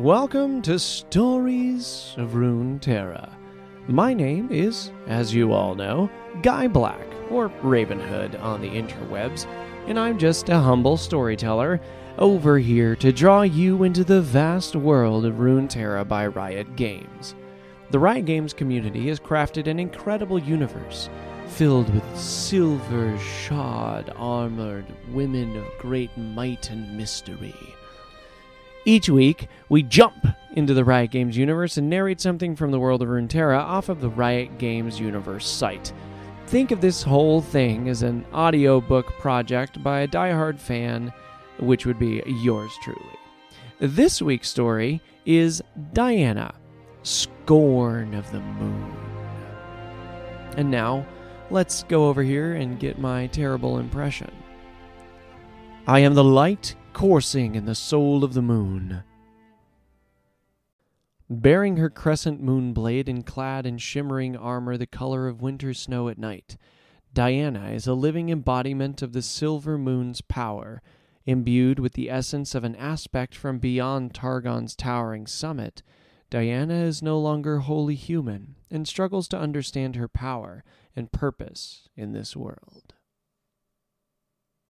Welcome to Stories of Runeterra. My name is, as you all know, Guy Black, or Ravenhood on the interwebs, and I'm just a humble storyteller over here to draw you into the vast world of Runeterra by Riot Games. The Riot Games community has crafted an incredible universe filled with silver shod armored women of great might and mystery. Each week, we jump into the Riot Games universe and narrate something from the world of Runeterra off of the Riot Games universe site. Think of this whole thing as an audiobook project by a diehard fan, which would be yours truly. This week's story is Diana, Scorn of the Moon. And now, let's go over here and get my terrible impression. I am the light coursing in the soul of the moon. Bearing her crescent moon blade and clad in shimmering armor the color of winter snow at night, Diana is a living embodiment of the silver moon's power, imbued with the essence of an aspect from beyond Targon's towering summit. Diana is no longer wholly human and struggles to understand her power and purpose in this world.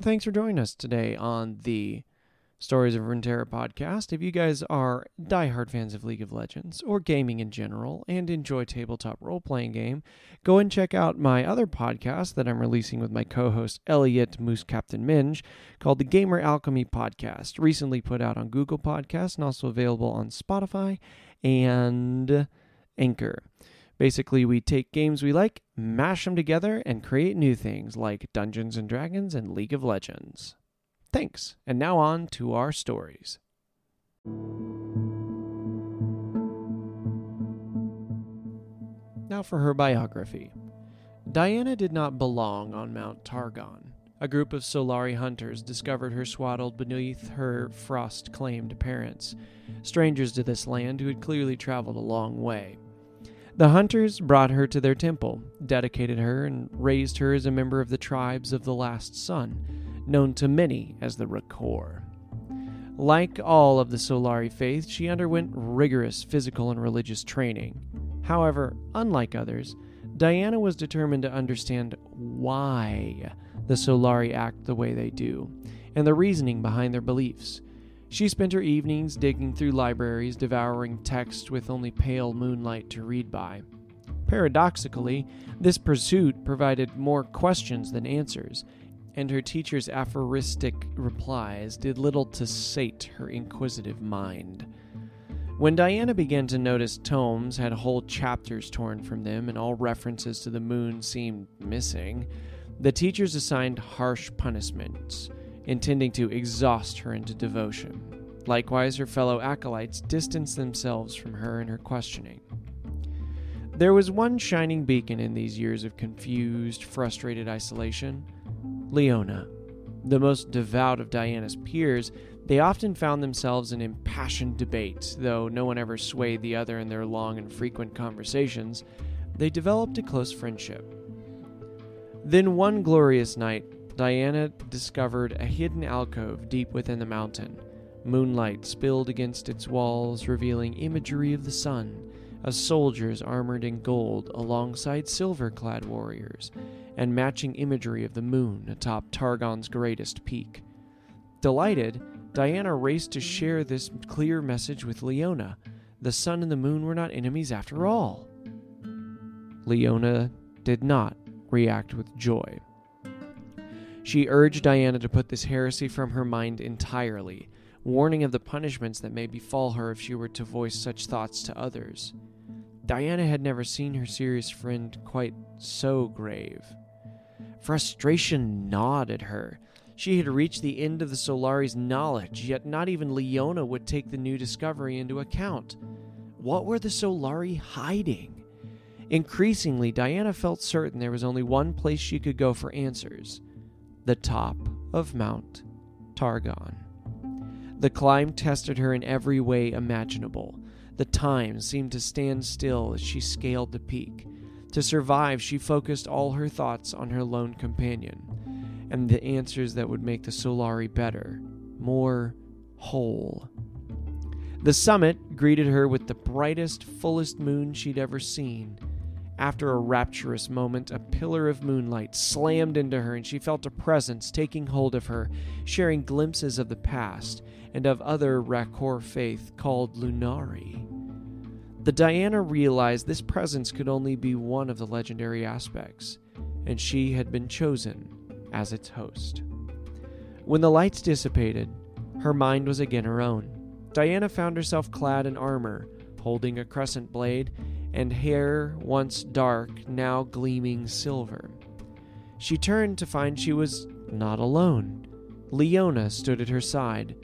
Thanks for joining us today on the Stories of Runeterra podcast. If you guys are diehard fans of League of Legends or gaming in general and enjoy tabletop role playing game, go and check out my other podcast that I'm releasing with my co host Elliot Moose Captain Minge called the Gamer Alchemy Podcast, recently put out on Google Podcasts and also available on Spotify and Anchor. Basically, we take games we like, mash them together, and create new things like Dungeons and Dragons and League of Legends. Thanks, and now on to our stories. Now for her biography. Diana did not belong on Mount Targon. A group of Solari hunters discovered her swaddled beneath her frost claimed parents, strangers to this land who had clearly traveled a long way. The hunters brought her to their temple, dedicated her, and raised her as a member of the tribes of the Last Sun, known to many as the Rakkor. Like all of the Solari faith, she underwent rigorous physical and religious training. However, unlike others, Diana was determined to understand why the Solari act the way they do, and the reasoning behind their beliefs. She spent her evenings digging through libraries, devouring text with only pale moonlight to read by. Paradoxically, this pursuit provided more questions than answers, and her teacher's aphoristic replies did little to sate her inquisitive mind. When Diana began to notice tomes had whole chapters torn from them and all references to the moon seemed missing, the teachers assigned harsh punishments intending to exhaust her into devotion. Likewise, her fellow acolytes distanced themselves from her in her questioning. There was one shining beacon in these years of confused, frustrated isolation Leona. The most devout of Diana's peers, they often found themselves in impassioned debate, though no one ever swayed the other in their long and frequent conversations. They developed a close friendship. Then one glorious night, Diana discovered a hidden alcove deep within the mountain. Moonlight spilled against its walls, revealing imagery of the sun, of soldiers armored in gold alongside silver clad warriors, and matching imagery of the moon atop Targon's greatest peak. Delighted, Diana raced to share this clear message with Leona. The sun and the moon were not enemies after all. Leona did not react with joy. She urged Diana to put this heresy from her mind entirely, warning of the punishments that may befall her if she were to voice such thoughts to others. Diana had never seen her serious friend quite so grave. Frustration gnawed at her. She had reached the end of the Solari's knowledge, yet not even Leona would take the new discovery into account. What were the Solari hiding? Increasingly, Diana felt certain there was only one place she could go for answers the top of Mount Targon. The climb tested her in every way imaginable. The time seemed to stand still as she scaled the peak. To survive, she focused all her thoughts on her lone companion and the answers that would make the Solari better, more whole. The summit greeted her with the brightest, fullest moon she'd ever seen. After a rapturous moment, a pillar of moonlight slammed into her, and she felt a presence taking hold of her, sharing glimpses of the past and of other Rakkor faith called Lunari. The Diana realized this presence could only be one of the legendary aspects, and she had been chosen as its host. When the lights dissipated, her mind was again her own. Diana found herself clad in armor, holding a crescent blade, and hair once dark, now gleaming silver. She turned to find she was not alone. Leona stood at her side,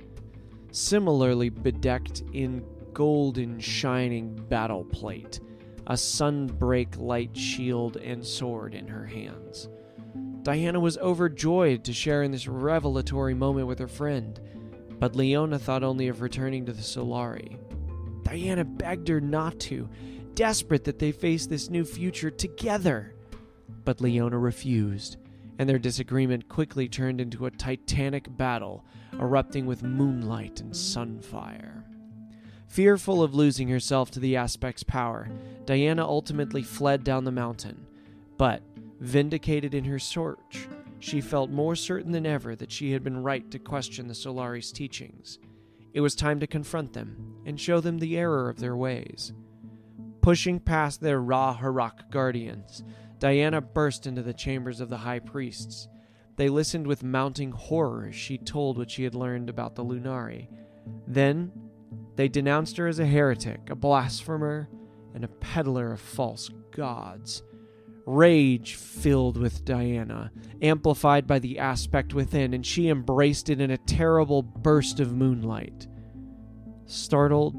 similarly bedecked in golden shining battle plate, a sunbreak light shield and sword in her hands. Diana was overjoyed to share in this revelatory moment with her friend, but Leona thought only of returning to the Solari. Diana begged her not to, desperate that they face this new future together. But Leona refused, and their disagreement quickly turned into a titanic battle, erupting with moonlight and sunfire. Fearful of losing herself to the aspect's power, Diana ultimately fled down the mountain. But, vindicated in her search, she felt more certain than ever that she had been right to question the Solari's teachings. It was time to confront them and show them the error of their ways. Pushing past their Ra'Horak guardians, Diana burst into the chambers of the high priests. They listened with mounting horror as she told what she had learned about the Lunari. Then they denounced her as a heretic, a blasphemer, and a peddler of false gods. Rage filled with Diana, amplified by the aspect within, and she embraced it in a terrible burst of moonlight. Startled,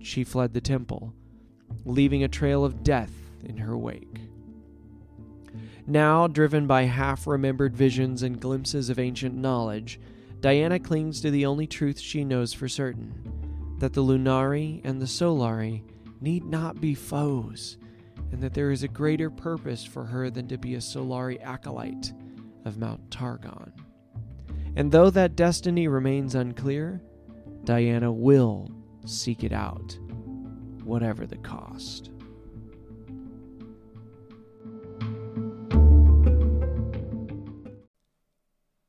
she fled the temple, leaving a trail of death in her wake. Now, driven by half remembered visions and glimpses of ancient knowledge, Diana clings to the only truth she knows for certain that the Lunari and the Solari need not be foes, and that there is a greater purpose for her than to be a Solari acolyte of Mount Targon. And though that destiny remains unclear, Diana will seek it out, whatever the cost.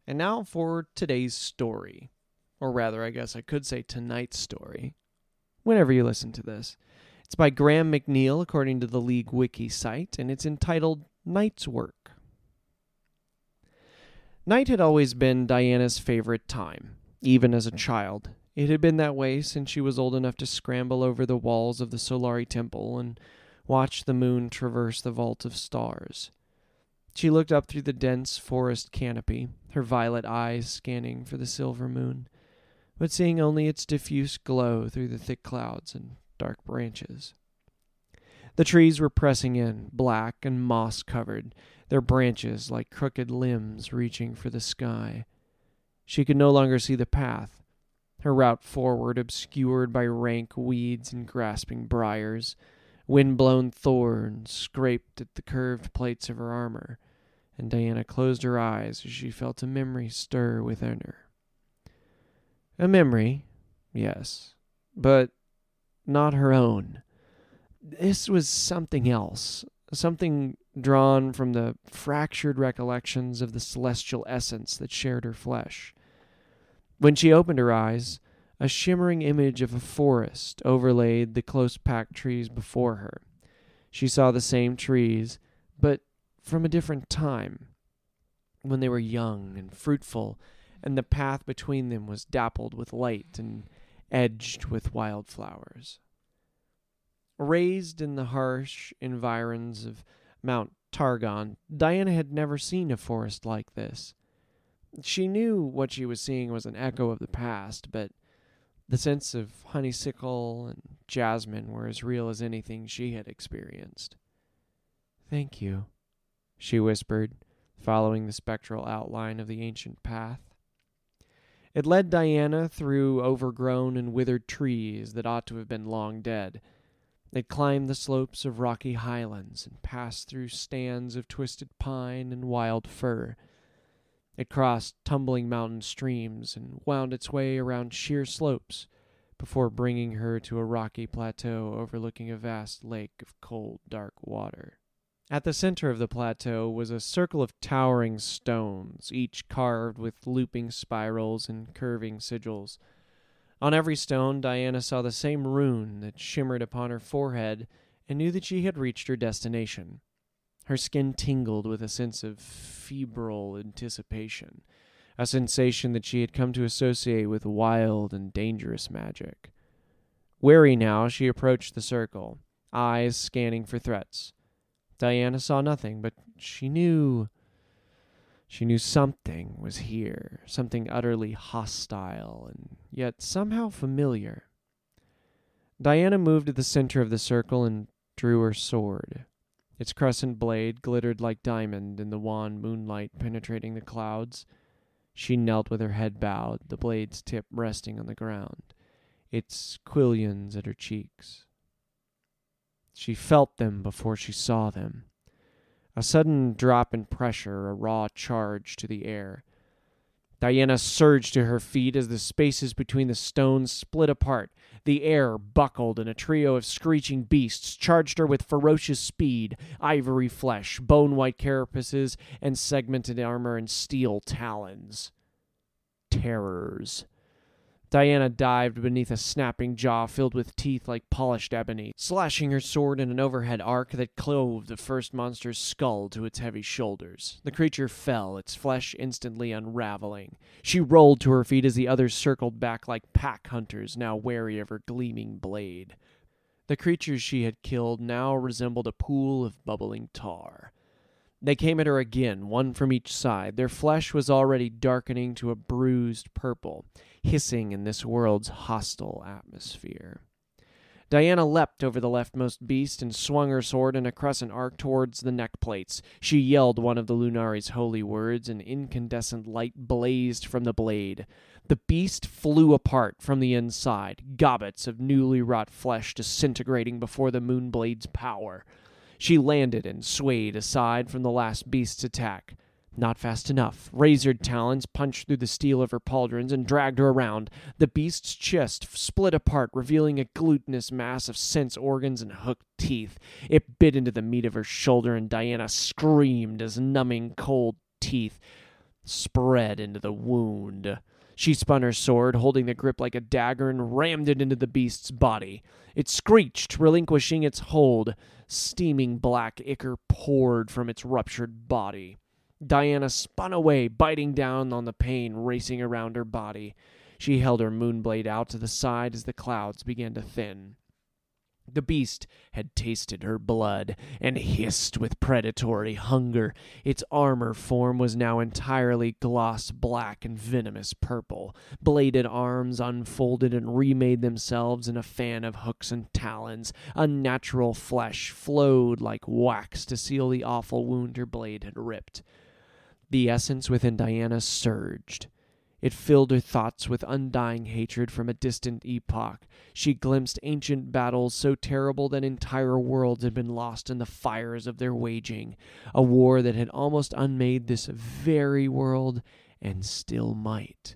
And now for today's story. Or rather, I guess I could say tonight's story. Whenever you listen to this. It's by Graham McNeill, according to the League Wiki site, and it's entitled Night's Work. Night had always been Diana's favorite time, even as a child. It had been that way since she was old enough to scramble over the walls of the Solari Temple and watch the moon traverse the vault of stars. She looked up through the dense forest canopy, her violet eyes scanning for the silver moon, but seeing only its diffuse glow through the thick clouds and dark branches. The trees were pressing in, black and moss covered, their branches like crooked limbs reaching for the sky. She could no longer see the path, her route forward obscured by rank weeds and grasping briars. Wind-blown thorns scraped at the curved plates of her armor, and Diana closed her eyes as she felt a memory stir within her. A memory, yes, but not her own. This was something else, something drawn from the fractured recollections of the celestial essence that shared her flesh. When she opened her eyes, a shimmering image of a forest overlaid the close packed trees before her. She saw the same trees, but from a different time, when they were young and fruitful, and the path between them was dappled with light and edged with wildflowers. Raised in the harsh environs of Mount Targon, Diana had never seen a forest like this. She knew what she was seeing was an echo of the past, but the scents of honeysuckle and jasmine were as real as anything she had experienced. Thank you, she whispered, following the spectral outline of the ancient path. It led Diana through overgrown and withered trees that ought to have been long dead. It climbed the slopes of rocky highlands and passed through stands of twisted pine and wild fir. It crossed tumbling mountain streams and wound its way around sheer slopes before bringing her to a rocky plateau overlooking a vast lake of cold, dark water. At the center of the plateau was a circle of towering stones, each carved with looping spirals and curving sigils. On every stone, Diana saw the same rune that shimmered upon her forehead and knew that she had reached her destination. Her skin tingled with a sense of febrile anticipation, a sensation that she had come to associate with wild and dangerous magic. Wary now, she approached the circle, eyes scanning for threats. Diana saw nothing, but she knew. She knew something was here, something utterly hostile and yet somehow familiar. Diana moved to the center of the circle and drew her sword. Its crescent blade glittered like diamond in the wan moonlight penetrating the clouds. She knelt with her head bowed, the blade's tip resting on the ground, its quillions at her cheeks. She felt them before she saw them. A sudden drop in pressure, a raw charge to the air. Diana surged to her feet as the spaces between the stones split apart. The air buckled, and a trio of screeching beasts charged her with ferocious speed ivory flesh, bone white carapaces, and segmented armor and steel talons. Terrors. Diana dived beneath a snapping jaw filled with teeth like polished ebony, slashing her sword in an overhead arc that clove the first monster's skull to its heavy shoulders. The creature fell, its flesh instantly unraveling. She rolled to her feet as the others circled back like pack hunters, now wary of her gleaming blade. The creatures she had killed now resembled a pool of bubbling tar. They came at her again, one from each side. Their flesh was already darkening to a bruised purple, hissing in this world's hostile atmosphere. Diana leapt over the leftmost beast and swung her sword in a crescent arc towards the neck plates. She yelled one of the Lunari's holy words, and incandescent light blazed from the blade. The beast flew apart from the inside, gobbets of newly wrought flesh disintegrating before the moonblade's power. She landed and swayed aside from the last beast's attack. Not fast enough. Razored talons punched through the steel of her pauldrons and dragged her around. The beast's chest split apart, revealing a glutinous mass of sense organs and hooked teeth. It bit into the meat of her shoulder, and Diana screamed as numbing cold teeth spread into the wound. She spun her sword, holding the grip like a dagger, and rammed it into the beast's body. It screeched, relinquishing its hold. Steaming black ichor poured from its ruptured body. Diana spun away, biting down on the pain racing around her body. She held her moonblade out to the side as the clouds began to thin. The beast had tasted her blood and hissed with predatory hunger. Its armor form was now entirely gloss black and venomous purple. Bladed arms unfolded and remade themselves in a fan of hooks and talons. Unnatural flesh flowed like wax to seal the awful wound her blade had ripped. The essence within Diana surged. It filled her thoughts with undying hatred from a distant epoch. She glimpsed ancient battles so terrible that entire worlds had been lost in the fires of their waging, a war that had almost unmade this very world and still might.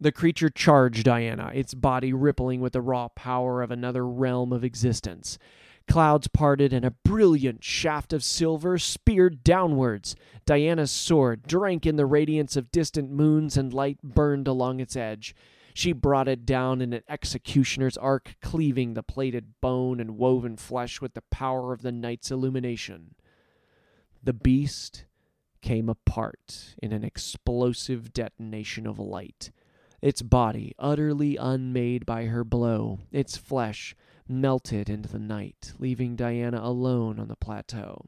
The creature charged Diana, its body rippling with the raw power of another realm of existence. Clouds parted, and a brilliant shaft of silver speared downwards. Diana's sword drank in the radiance of distant moons, and light burned along its edge. She brought it down in an executioner's arc, cleaving the plated bone and woven flesh with the power of the night's illumination. The beast came apart in an explosive detonation of light. Its body, utterly unmade by her blow, its flesh, melted into the night, leaving Diana alone on the plateau.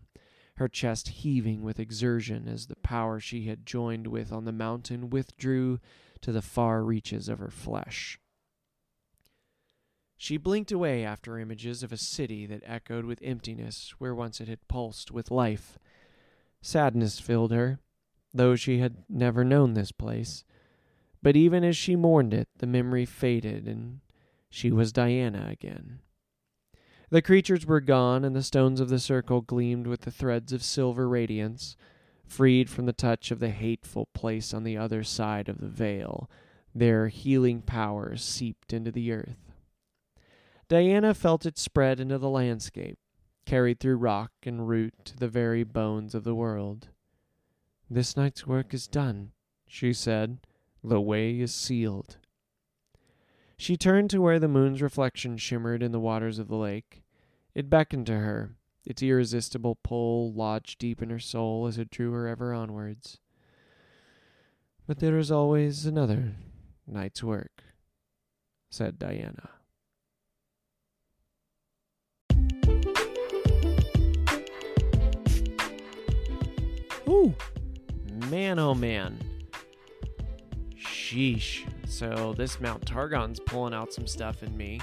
her chest heaving with exertion as the power she had joined with on the mountain withdrew to the far reaches of her flesh. She blinked away after images of a city that echoed with emptiness where once it had pulsed with life. Sadness filled her, though she had never known this place. But even as she mourned it, the memory faded, and she was Diana again. The creatures were gone, and the stones of the circle gleamed with the threads of silver radiance, freed from the touch of the hateful place on the other side of the veil. Their healing powers seeped into the earth. Diana felt it spread into the landscape, carried through rock and root to the very bones of the world. This night's work is done, she said. The way is sealed. She turned to where the moon's reflection shimmered in the waters of the lake. It beckoned to her, its irresistible pull lodged deep in her soul as it drew her ever onwards. But there is always another night's work, said Diana. Ooh, man, oh man. Sheesh. So this Mount Targon's pulling out some stuff in me.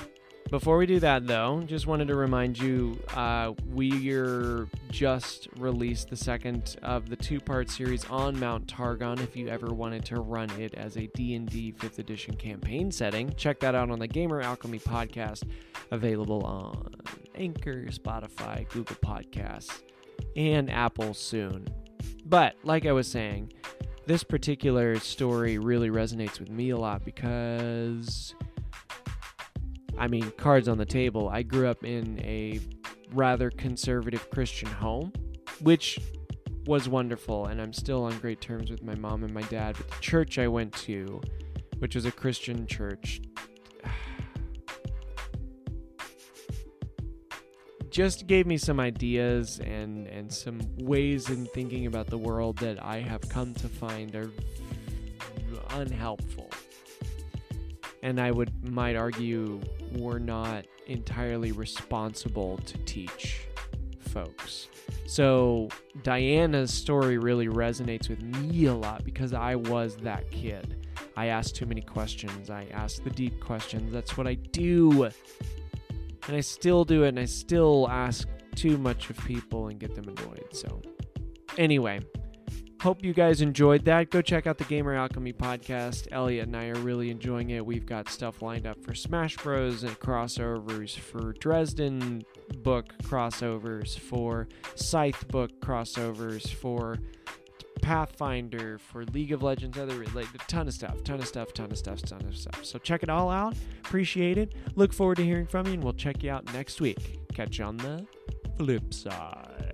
Before we do that, though, just wanted to remind you uh, we're just released the second of the two-part series on Mount Targon. If you ever wanted to run it as a D&D 5th edition campaign setting, check that out on the Gamer Alchemy podcast, available on Anchor, Spotify, Google Podcasts, and Apple soon. But like I was saying, this particular story really resonates with me a lot because I mean, cards on the table. I grew up in a rather conservative Christian home, which was wonderful, and I'm still on great terms with my mom and my dad. But the church I went to, which was a Christian church, just gave me some ideas and and some ways in thinking about the world that I have come to find are unhelpful. And I would might argue we're not entirely responsible to teach folks. So Diana's story really resonates with me a lot because I was that kid. I asked too many questions. I asked the deep questions. That's what I do and I still do it, and I still ask too much of people and get them annoyed. So, anyway, hope you guys enjoyed that. Go check out the Gamer Alchemy podcast. Elliot and I are really enjoying it. We've got stuff lined up for Smash Bros. and crossovers, for Dresden book crossovers, for Scythe book crossovers, for Pathfinder, for League of Legends, other related, ton of stuff, ton of stuff, ton of stuff, ton of stuff. So check it all out. Appreciate it. Look forward to hearing from you, and we'll check you out next week. Catch you on the flip side.